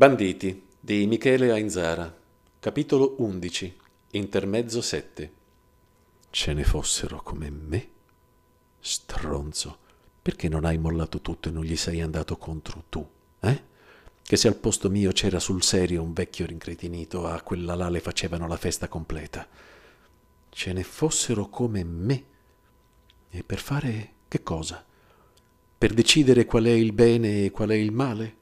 Banditi di Michele Ainzara, capitolo 11, intermezzo 7. Ce ne fossero come me? Stronzo, perché non hai mollato tutto e non gli sei andato contro tu, eh? Che se al posto mio c'era sul serio un vecchio rincretinito, a quella là le facevano la festa completa. Ce ne fossero come me. E per fare che cosa? Per decidere qual è il bene e qual è il male?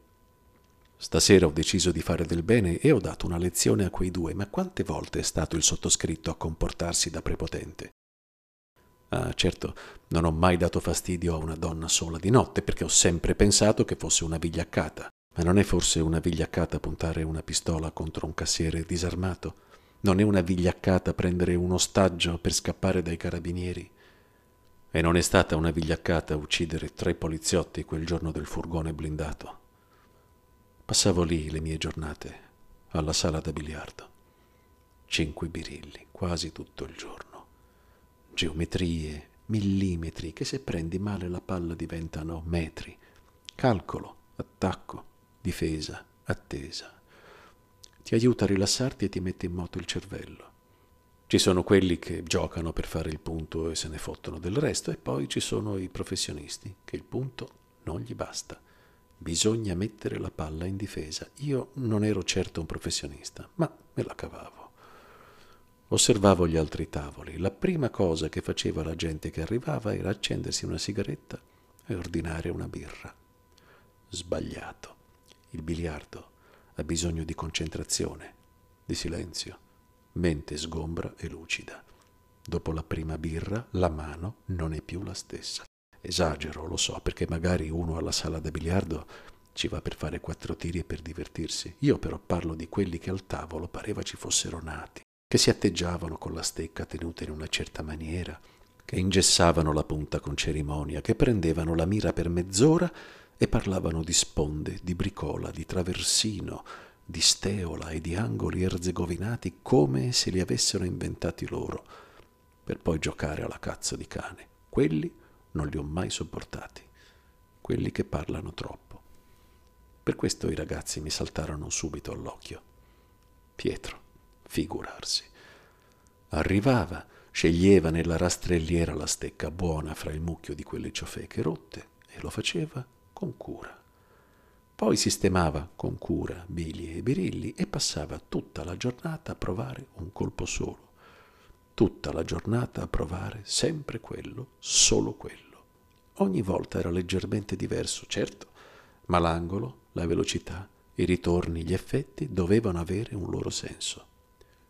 Stasera ho deciso di fare del bene e ho dato una lezione a quei due, ma quante volte è stato il sottoscritto a comportarsi da prepotente? Ah, certo, non ho mai dato fastidio a una donna sola di notte, perché ho sempre pensato che fosse una vigliaccata. Ma non è forse una vigliaccata puntare una pistola contro un cassiere disarmato? Non è una vigliaccata prendere un ostaggio per scappare dai carabinieri? E non è stata una vigliaccata uccidere tre poliziotti quel giorno del furgone blindato? Passavo lì le mie giornate, alla sala da biliardo. Cinque birilli, quasi tutto il giorno. Geometrie, millimetri, che se prendi male la palla diventano metri. Calcolo, attacco, difesa, attesa. Ti aiuta a rilassarti e ti mette in moto il cervello. Ci sono quelli che giocano per fare il punto e se ne fottono del resto, e poi ci sono i professionisti che il punto non gli basta Bisogna mettere la palla in difesa. Io non ero certo un professionista, ma me la cavavo. Osservavo gli altri tavoli. La prima cosa che faceva la gente che arrivava era accendersi una sigaretta e ordinare una birra. Sbagliato. Il biliardo ha bisogno di concentrazione, di silenzio, mente sgombra e lucida. Dopo la prima birra la mano non è più la stessa. Esagero, lo so, perché magari uno alla sala da biliardo ci va per fare quattro tiri e per divertirsi. Io però parlo di quelli che al tavolo pareva ci fossero nati, che si atteggiavano con la stecca tenuta in una certa maniera, che ingessavano la punta con cerimonia, che prendevano la mira per mezz'ora e parlavano di sponde, di bricola, di traversino, di steola e di angoli erzegovinati come se li avessero inventati loro, per poi giocare alla cazzo di cane. Quelli non li ho mai sopportati, quelli che parlano troppo. Per questo i ragazzi mi saltarono subito all'occhio. Pietro, figurarsi. Arrivava, sceglieva nella rastrelliera la stecca buona fra il mucchio di quelle ciofeche rotte e lo faceva con cura. Poi sistemava con cura bili e birilli e passava tutta la giornata a provare un colpo solo. Tutta la giornata a provare sempre quello, solo quello. Ogni volta era leggermente diverso, certo, ma l'angolo, la velocità, i ritorni, gli effetti dovevano avere un loro senso.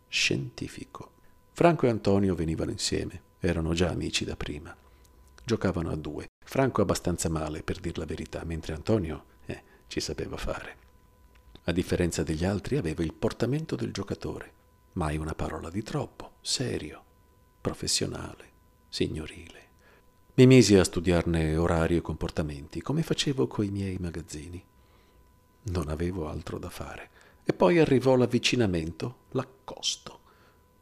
Scientifico. Franco e Antonio venivano insieme, erano già amici da prima. Giocavano a due. Franco abbastanza male, per dir la verità, mentre Antonio eh, ci sapeva fare. A differenza degli altri aveva il portamento del giocatore, mai una parola di troppo, serio, professionale, signorile. Mi misi a studiarne orario e comportamenti, come facevo coi miei magazzini. Non avevo altro da fare. E poi arrivò l'avvicinamento, l'accosto.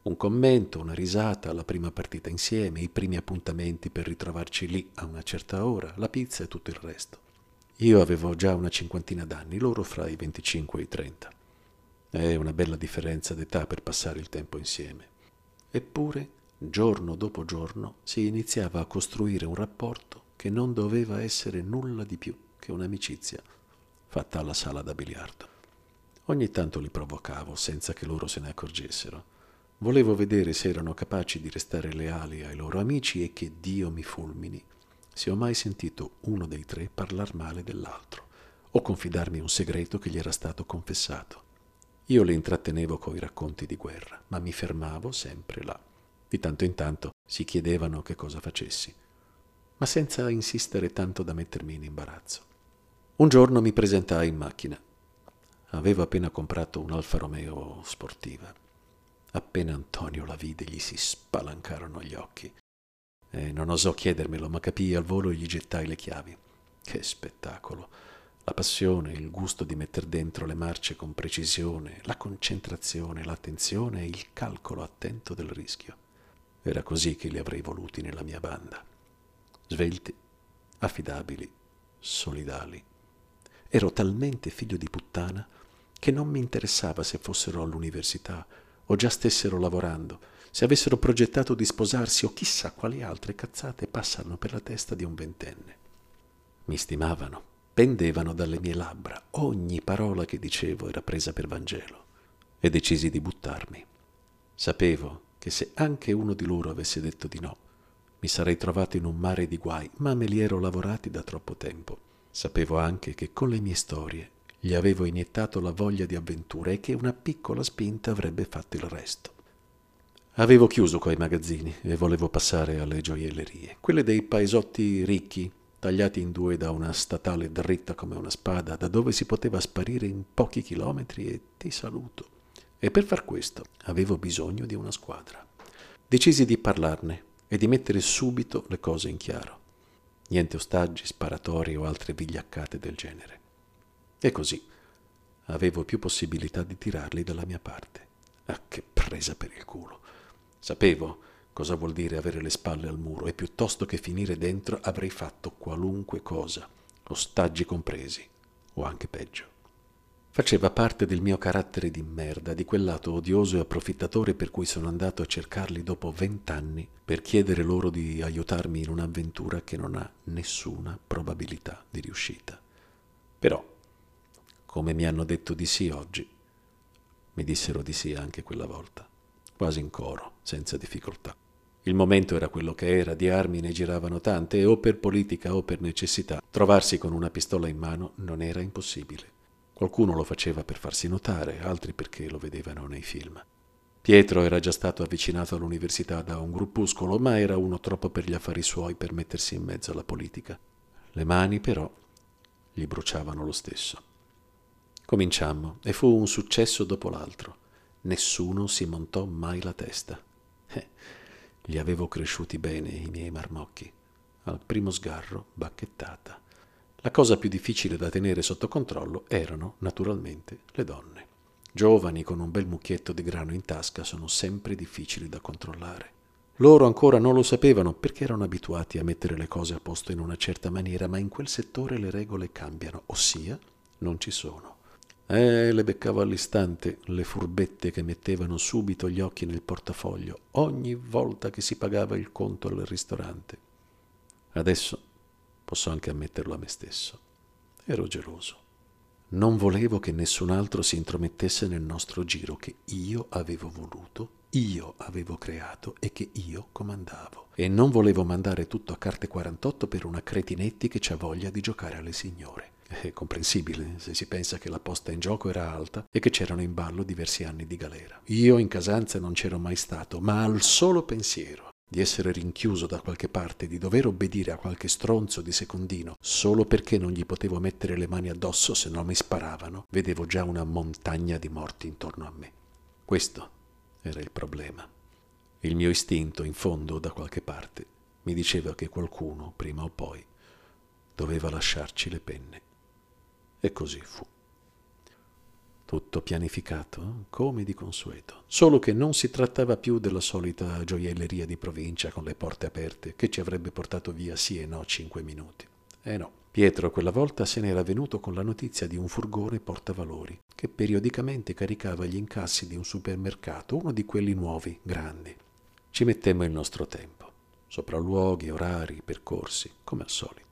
Un commento, una risata, la prima partita insieme, i primi appuntamenti per ritrovarci lì a una certa ora, la pizza e tutto il resto. Io avevo già una cinquantina d'anni, loro fra i 25 e i 30. È una bella differenza d'età per passare il tempo insieme. Eppure giorno dopo giorno si iniziava a costruire un rapporto che non doveva essere nulla di più che un'amicizia fatta alla sala da biliardo. Ogni tanto li provocavo senza che loro se ne accorgessero. Volevo vedere se erano capaci di restare leali ai loro amici e che Dio mi fulmini se ho mai sentito uno dei tre parlar male dell'altro o confidarmi un segreto che gli era stato confessato. Io li intrattenevo coi racconti di guerra, ma mi fermavo sempre là. Di tanto in tanto si chiedevano che cosa facessi, ma senza insistere tanto da mettermi in imbarazzo. Un giorno mi presentai in macchina. Avevo appena comprato un Alfa Romeo sportiva. Appena Antonio la vide gli si spalancarono gli occhi. E non osò chiedermelo, ma capii al volo e gli gettai le chiavi. Che spettacolo! La passione, il gusto di metter dentro le marce con precisione, la concentrazione, l'attenzione e il calcolo attento del rischio. Era così che li avrei voluti nella mia banda. Svelti, affidabili, solidali. Ero talmente figlio di puttana che non mi interessava se fossero all'università o già stessero lavorando, se avessero progettato di sposarsi o chissà quali altre cazzate passano per la testa di un ventenne. Mi stimavano, pendevano dalle mie labbra, ogni parola che dicevo era presa per Vangelo e decisi di buttarmi. Sapevo che se anche uno di loro avesse detto di no, mi sarei trovato in un mare di guai, ma me li ero lavorati da troppo tempo. Sapevo anche che con le mie storie gli avevo iniettato la voglia di avventura e che una piccola spinta avrebbe fatto il resto. Avevo chiuso quei magazzini e volevo passare alle gioiellerie, quelle dei paesotti ricchi, tagliati in due da una statale dritta come una spada, da dove si poteva sparire in pochi chilometri e ti saluto. E per far questo avevo bisogno di una squadra. Decisi di parlarne e di mettere subito le cose in chiaro. Niente ostaggi, sparatori o altre vigliaccate del genere. E così avevo più possibilità di tirarli dalla mia parte. Ah, che presa per il culo. Sapevo cosa vuol dire avere le spalle al muro e piuttosto che finire dentro avrei fatto qualunque cosa, ostaggi compresi, o anche peggio. Faceva parte del mio carattere di merda, di quel lato odioso e approfittatore per cui sono andato a cercarli dopo vent'anni per chiedere loro di aiutarmi in un'avventura che non ha nessuna probabilità di riuscita. Però, come mi hanno detto di sì oggi, mi dissero di sì anche quella volta, quasi in coro, senza difficoltà. Il momento era quello che era, di armi ne giravano tante e o per politica o per necessità trovarsi con una pistola in mano non era impossibile. Qualcuno lo faceva per farsi notare, altri perché lo vedevano nei film. Pietro era già stato avvicinato all'università da un gruppuscolo, ma era uno troppo per gli affari suoi per mettersi in mezzo alla politica. Le mani, però, gli bruciavano lo stesso. Cominciammo e fu un successo dopo l'altro. Nessuno si montò mai la testa. Eh, li avevo cresciuti bene i miei marmocchi. Al primo sgarro, bacchettata. La cosa più difficile da tenere sotto controllo erano, naturalmente, le donne. Giovani con un bel mucchietto di grano in tasca sono sempre difficili da controllare. Loro ancora non lo sapevano perché erano abituati a mettere le cose a posto in una certa maniera, ma in quel settore le regole cambiano, ossia non ci sono. Eh, le beccavo all'istante le furbette che mettevano subito gli occhi nel portafoglio ogni volta che si pagava il conto al ristorante. Adesso posso anche ammetterlo a me stesso. Ero geloso. Non volevo che nessun altro si intromettesse nel nostro giro che io avevo voluto, io avevo creato e che io comandavo. E non volevo mandare tutto a carte 48 per una cretinetti che c'ha voglia di giocare alle signore. È comprensibile se si pensa che la posta in gioco era alta e che c'erano in ballo diversi anni di galera. Io in Casanza non c'ero mai stato, ma al solo pensiero di essere rinchiuso da qualche parte, di dover obbedire a qualche stronzo di secondino solo perché non gli potevo mettere le mani addosso se non mi sparavano, vedevo già una montagna di morti intorno a me. Questo era il problema. Il mio istinto, in fondo, da qualche parte, mi diceva che qualcuno, prima o poi, doveva lasciarci le penne. E così fu. Tutto pianificato, come di consueto, solo che non si trattava più della solita gioielleria di provincia con le porte aperte che ci avrebbe portato via sì e no cinque minuti. Eh no, Pietro quella volta se n'era venuto con la notizia di un furgone portavalori che periodicamente caricava gli incassi di un supermercato, uno di quelli nuovi, grandi. Ci mettemmo il nostro tempo, sopralluoghi, orari, percorsi, come al solito.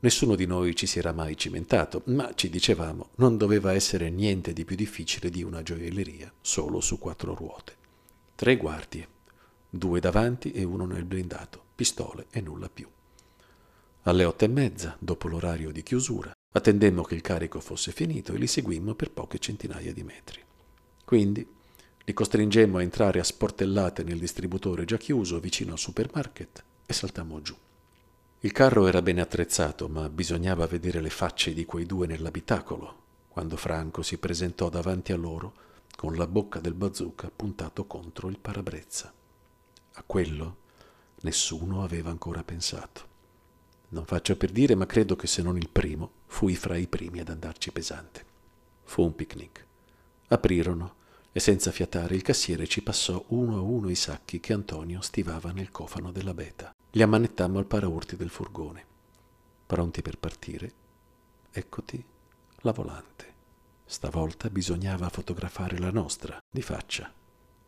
Nessuno di noi ci si era mai cimentato, ma ci dicevamo non doveva essere niente di più difficile di una gioielleria solo su quattro ruote. Tre guardie, due davanti e uno nel blindato, pistole e nulla più. Alle otto e mezza, dopo l'orario di chiusura, attendemmo che il carico fosse finito e li seguimmo per poche centinaia di metri. Quindi li costringemmo a entrare a sportellate nel distributore già chiuso vicino al supermarket e saltammo giù. Il carro era ben attrezzato, ma bisognava vedere le facce di quei due nell'abitacolo, quando Franco si presentò davanti a loro con la bocca del bazooka puntato contro il parabrezza. A quello nessuno aveva ancora pensato. Non faccio per dire, ma credo che se non il primo, fui fra i primi ad andarci pesante. Fu un picnic. Aprirono e senza fiatare il cassiere ci passò uno a uno i sacchi che Antonio stivava nel cofano della beta. Li ammanettammo al paraurti del furgone. Pronti per partire, eccoti la volante. Stavolta bisognava fotografare la nostra, di faccia.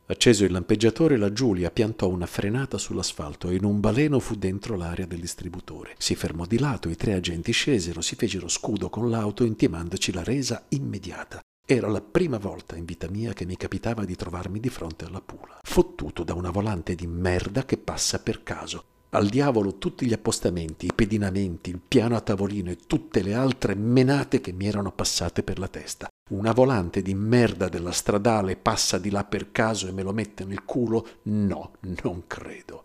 Acceso il lampeggiatore, la Giulia piantò una frenata sull'asfalto e in un baleno fu dentro l'area del distributore. Si fermò di lato, i tre agenti scesero, si fecero scudo con l'auto intimandoci la resa immediata. Era la prima volta in vita mia che mi capitava di trovarmi di fronte alla pula, fottuto da una volante di merda che passa per caso. Al diavolo tutti gli appostamenti, i pedinamenti, il piano a tavolino e tutte le altre menate che mi erano passate per la testa. Una volante di merda della stradale passa di là per caso e me lo mette nel culo? No, non credo.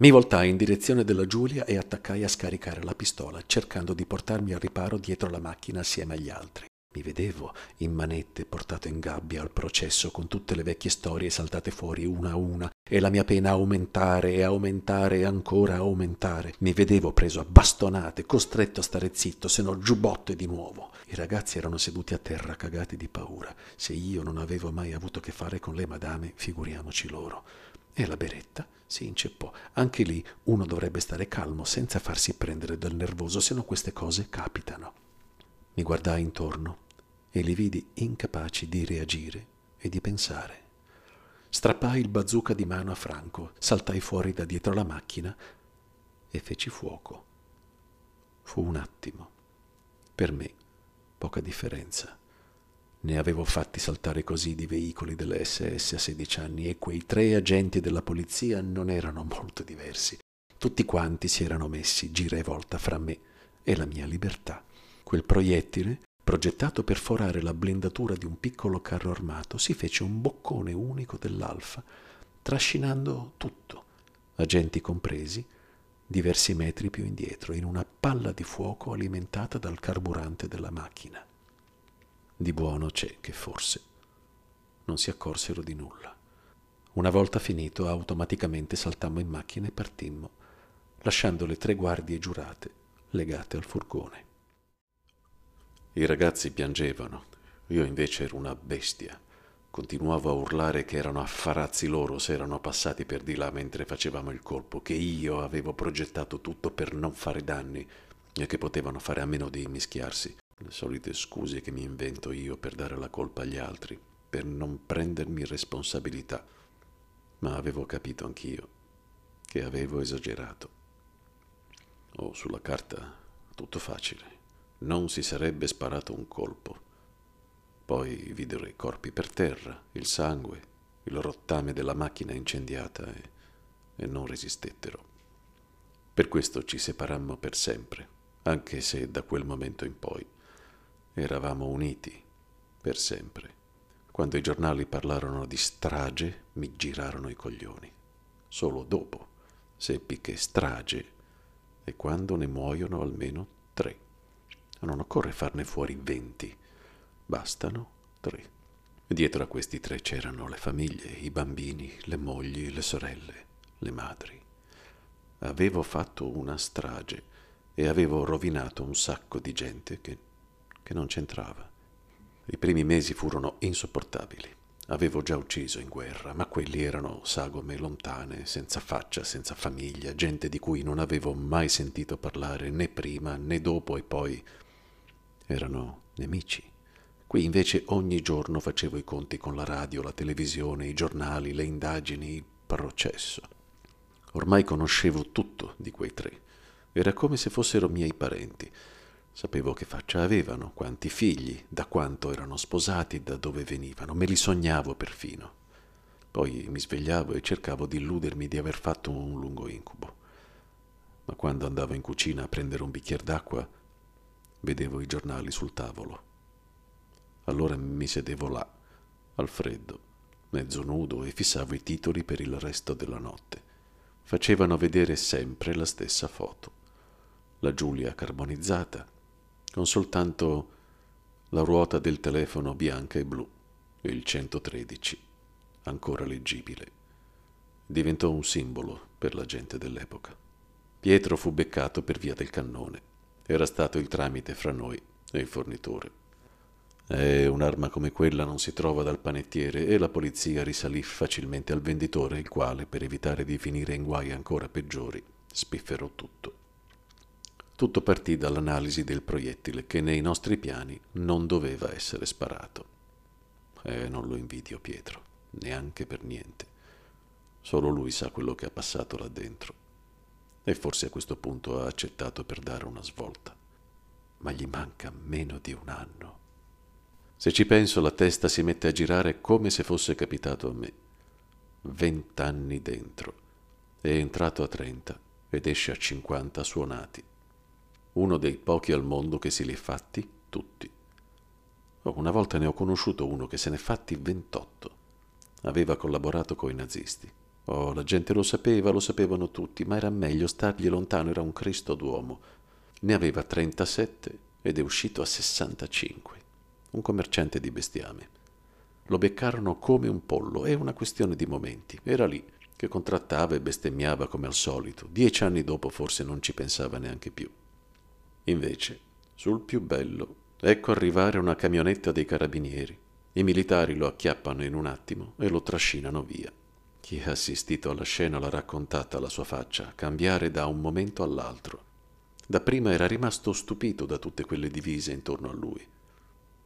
Mi voltai in direzione della Giulia e attaccai a scaricare la pistola, cercando di portarmi al riparo dietro la macchina assieme agli altri. Mi vedevo in manette portato in gabbia al processo con tutte le vecchie storie saltate fuori una a una e la mia pena aumentare e aumentare e ancora aumentare. Mi vedevo preso a bastonate, costretto a stare zitto, se no giubbotte di nuovo. I ragazzi erano seduti a terra, cagati di paura. Se io non avevo mai avuto a che fare con le madame, figuriamoci loro. E la beretta si inceppò. Anche lì uno dovrebbe stare calmo senza farsi prendere dal nervoso, se no queste cose capitano. Mi guardai intorno e li vidi incapaci di reagire e di pensare. Strappai il bazooka di mano a Franco, saltai fuori da dietro la macchina e feci fuoco. Fu un attimo. Per me poca differenza. Ne avevo fatti saltare così di veicoli delle SS a 16 anni e quei tre agenti della polizia non erano molto diversi. Tutti quanti si erano messi gira e volta fra me e la mia libertà. Quel proiettile, progettato per forare la blindatura di un piccolo carro armato, si fece un boccone unico dell'alfa, trascinando tutto, agenti compresi, diversi metri più indietro, in una palla di fuoco alimentata dal carburante della macchina. Di buono c'è che forse non si accorsero di nulla. Una volta finito, automaticamente saltammo in macchina e partimmo, lasciando le tre guardie giurate legate al furgone. I ragazzi piangevano, io invece ero una bestia. Continuavo a urlare che erano affarazzi loro se erano passati per di là mentre facevamo il colpo, che io avevo progettato tutto per non fare danni e che potevano fare a meno di mischiarsi. Le solite scuse che mi invento io per dare la colpa agli altri, per non prendermi responsabilità. Ma avevo capito anch'io che avevo esagerato. Oh, sulla carta tutto facile non si sarebbe sparato un colpo. Poi videro i corpi per terra, il sangue, il rottame della macchina incendiata e, e non resistettero. Per questo ci separammo per sempre, anche se da quel momento in poi eravamo uniti per sempre. Quando i giornali parlarono di strage mi girarono i coglioni. Solo dopo seppi che strage è quando ne muoiono almeno tre non occorre farne fuori venti, bastano tre. Dietro a questi tre c'erano le famiglie, i bambini, le mogli, le sorelle, le madri. Avevo fatto una strage e avevo rovinato un sacco di gente che, che non c'entrava. I primi mesi furono insopportabili. Avevo già ucciso in guerra, ma quelli erano sagome lontane, senza faccia, senza famiglia, gente di cui non avevo mai sentito parlare né prima né dopo e poi erano nemici. Qui invece ogni giorno facevo i conti con la radio, la televisione, i giornali, le indagini, il processo. Ormai conoscevo tutto di quei tre. Era come se fossero miei parenti. Sapevo che faccia avevano, quanti figli, da quanto erano sposati, da dove venivano. Me li sognavo perfino. Poi mi svegliavo e cercavo di illudermi di aver fatto un lungo incubo. Ma quando andavo in cucina a prendere un bicchiere d'acqua, vedevo i giornali sul tavolo. Allora mi sedevo là, al freddo, mezzo nudo e fissavo i titoli per il resto della notte. Facevano vedere sempre la stessa foto. La Giulia carbonizzata, con soltanto la ruota del telefono bianca e blu e il 113, ancora leggibile. Diventò un simbolo per la gente dell'epoca. Pietro fu beccato per via del cannone era stato il tramite fra noi e il fornitore. E un'arma come quella non si trova dal panettiere e la polizia risalì facilmente al venditore, il quale, per evitare di finire in guai ancora peggiori, spifferò tutto. Tutto partì dall'analisi del proiettile che nei nostri piani non doveva essere sparato. E non lo invidio Pietro, neanche per niente. Solo lui sa quello che ha passato là dentro. E forse a questo punto ha accettato per dare una svolta. Ma gli manca meno di un anno. Se ci penso, la testa si mette a girare come se fosse capitato a me. Vent'anni dentro. È entrato a trenta ed esce a cinquanta suonati uno dei pochi al mondo che se li è fatti tutti. Oh, una volta ne ho conosciuto uno che se ne è fatti 28. Aveva collaborato coi nazisti. Oh, la gente lo sapeva, lo sapevano tutti, ma era meglio stargli lontano, era un Cristo d'uomo. Ne aveva 37 ed è uscito a 65. Un commerciante di bestiame. Lo beccarono come un pollo, è una questione di momenti. Era lì, che contrattava e bestemmiava come al solito. Dieci anni dopo forse non ci pensava neanche più. Invece, sul più bello, ecco arrivare una camionetta dei carabinieri. I militari lo acchiappano in un attimo e lo trascinano via. Chi ha assistito alla scena l'ha raccontata la sua faccia, cambiare da un momento all'altro. Dapprima era rimasto stupito da tutte quelle divise intorno a lui.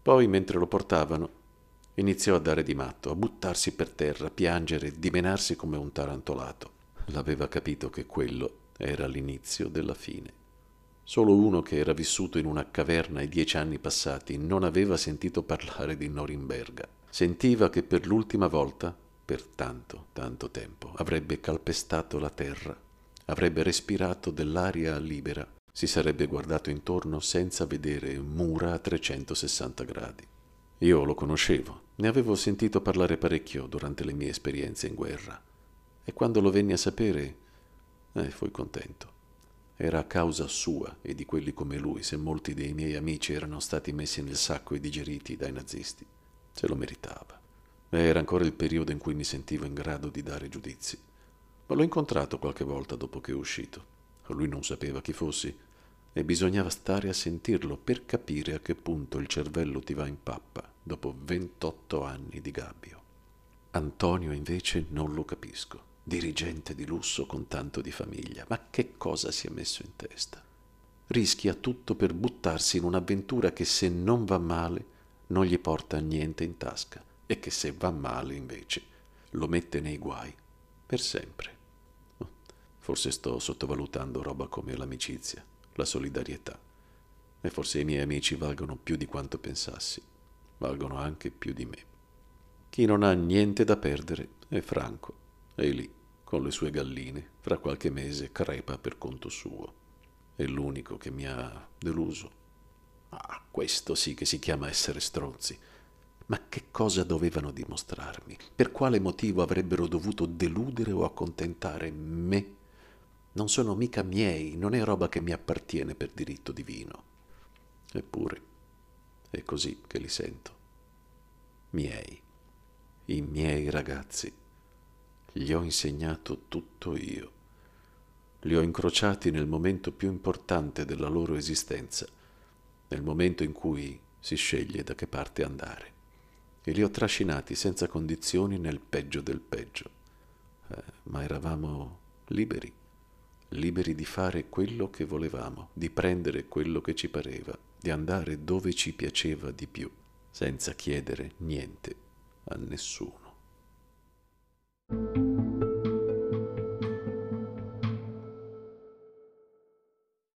Poi, mentre lo portavano, iniziò a dare di matto, a buttarsi per terra, piangere, dimenarsi come un tarantolato. L'aveva capito che quello era l'inizio della fine. Solo uno che era vissuto in una caverna i dieci anni passati non aveva sentito parlare di Norimberga. Sentiva che per l'ultima volta, per tanto, tanto tempo, avrebbe calpestato la terra, avrebbe respirato dell'aria libera, si sarebbe guardato intorno senza vedere mura a 360 gradi. Io lo conoscevo, ne avevo sentito parlare parecchio durante le mie esperienze in guerra, e quando lo venni a sapere, eh, fui contento. Era a causa sua e di quelli come lui se molti dei miei amici erano stati messi nel sacco e digeriti dai nazisti. Se lo meritava. Era ancora il periodo in cui mi sentivo in grado di dare giudizi. Ma l'ho incontrato qualche volta dopo che è uscito. Lui non sapeva chi fossi e bisognava stare a sentirlo per capire a che punto il cervello ti va in pappa dopo 28 anni di gabbio. Antonio invece non lo capisco dirigente di lusso con tanto di famiglia. Ma che cosa si è messo in testa? Rischia tutto per buttarsi in un'avventura che se non va male non gli porta niente in tasca e che se va male invece lo mette nei guai per sempre. Forse sto sottovalutando roba come l'amicizia, la solidarietà. E forse i miei amici valgono più di quanto pensassi, valgono anche più di me. Chi non ha niente da perdere è franco e lì, con le sue galline, fra qualche mese crepa per conto suo. È l'unico che mi ha deluso. Ah, questo sì che si chiama essere stronzi. Ma che cosa dovevano dimostrarmi? Per quale motivo avrebbero dovuto deludere o accontentare me? Non sono mica miei, non è roba che mi appartiene per diritto divino. Eppure è così che li sento. Miei, i miei ragazzi gli ho insegnato tutto io. Li ho incrociati nel momento più importante della loro esistenza, nel momento in cui si sceglie da che parte andare e li ho trascinati senza condizioni nel peggio del peggio. Eh, ma eravamo liberi, liberi di fare quello che volevamo, di prendere quello che ci pareva, di andare dove ci piaceva di più, senza chiedere niente a nessuno.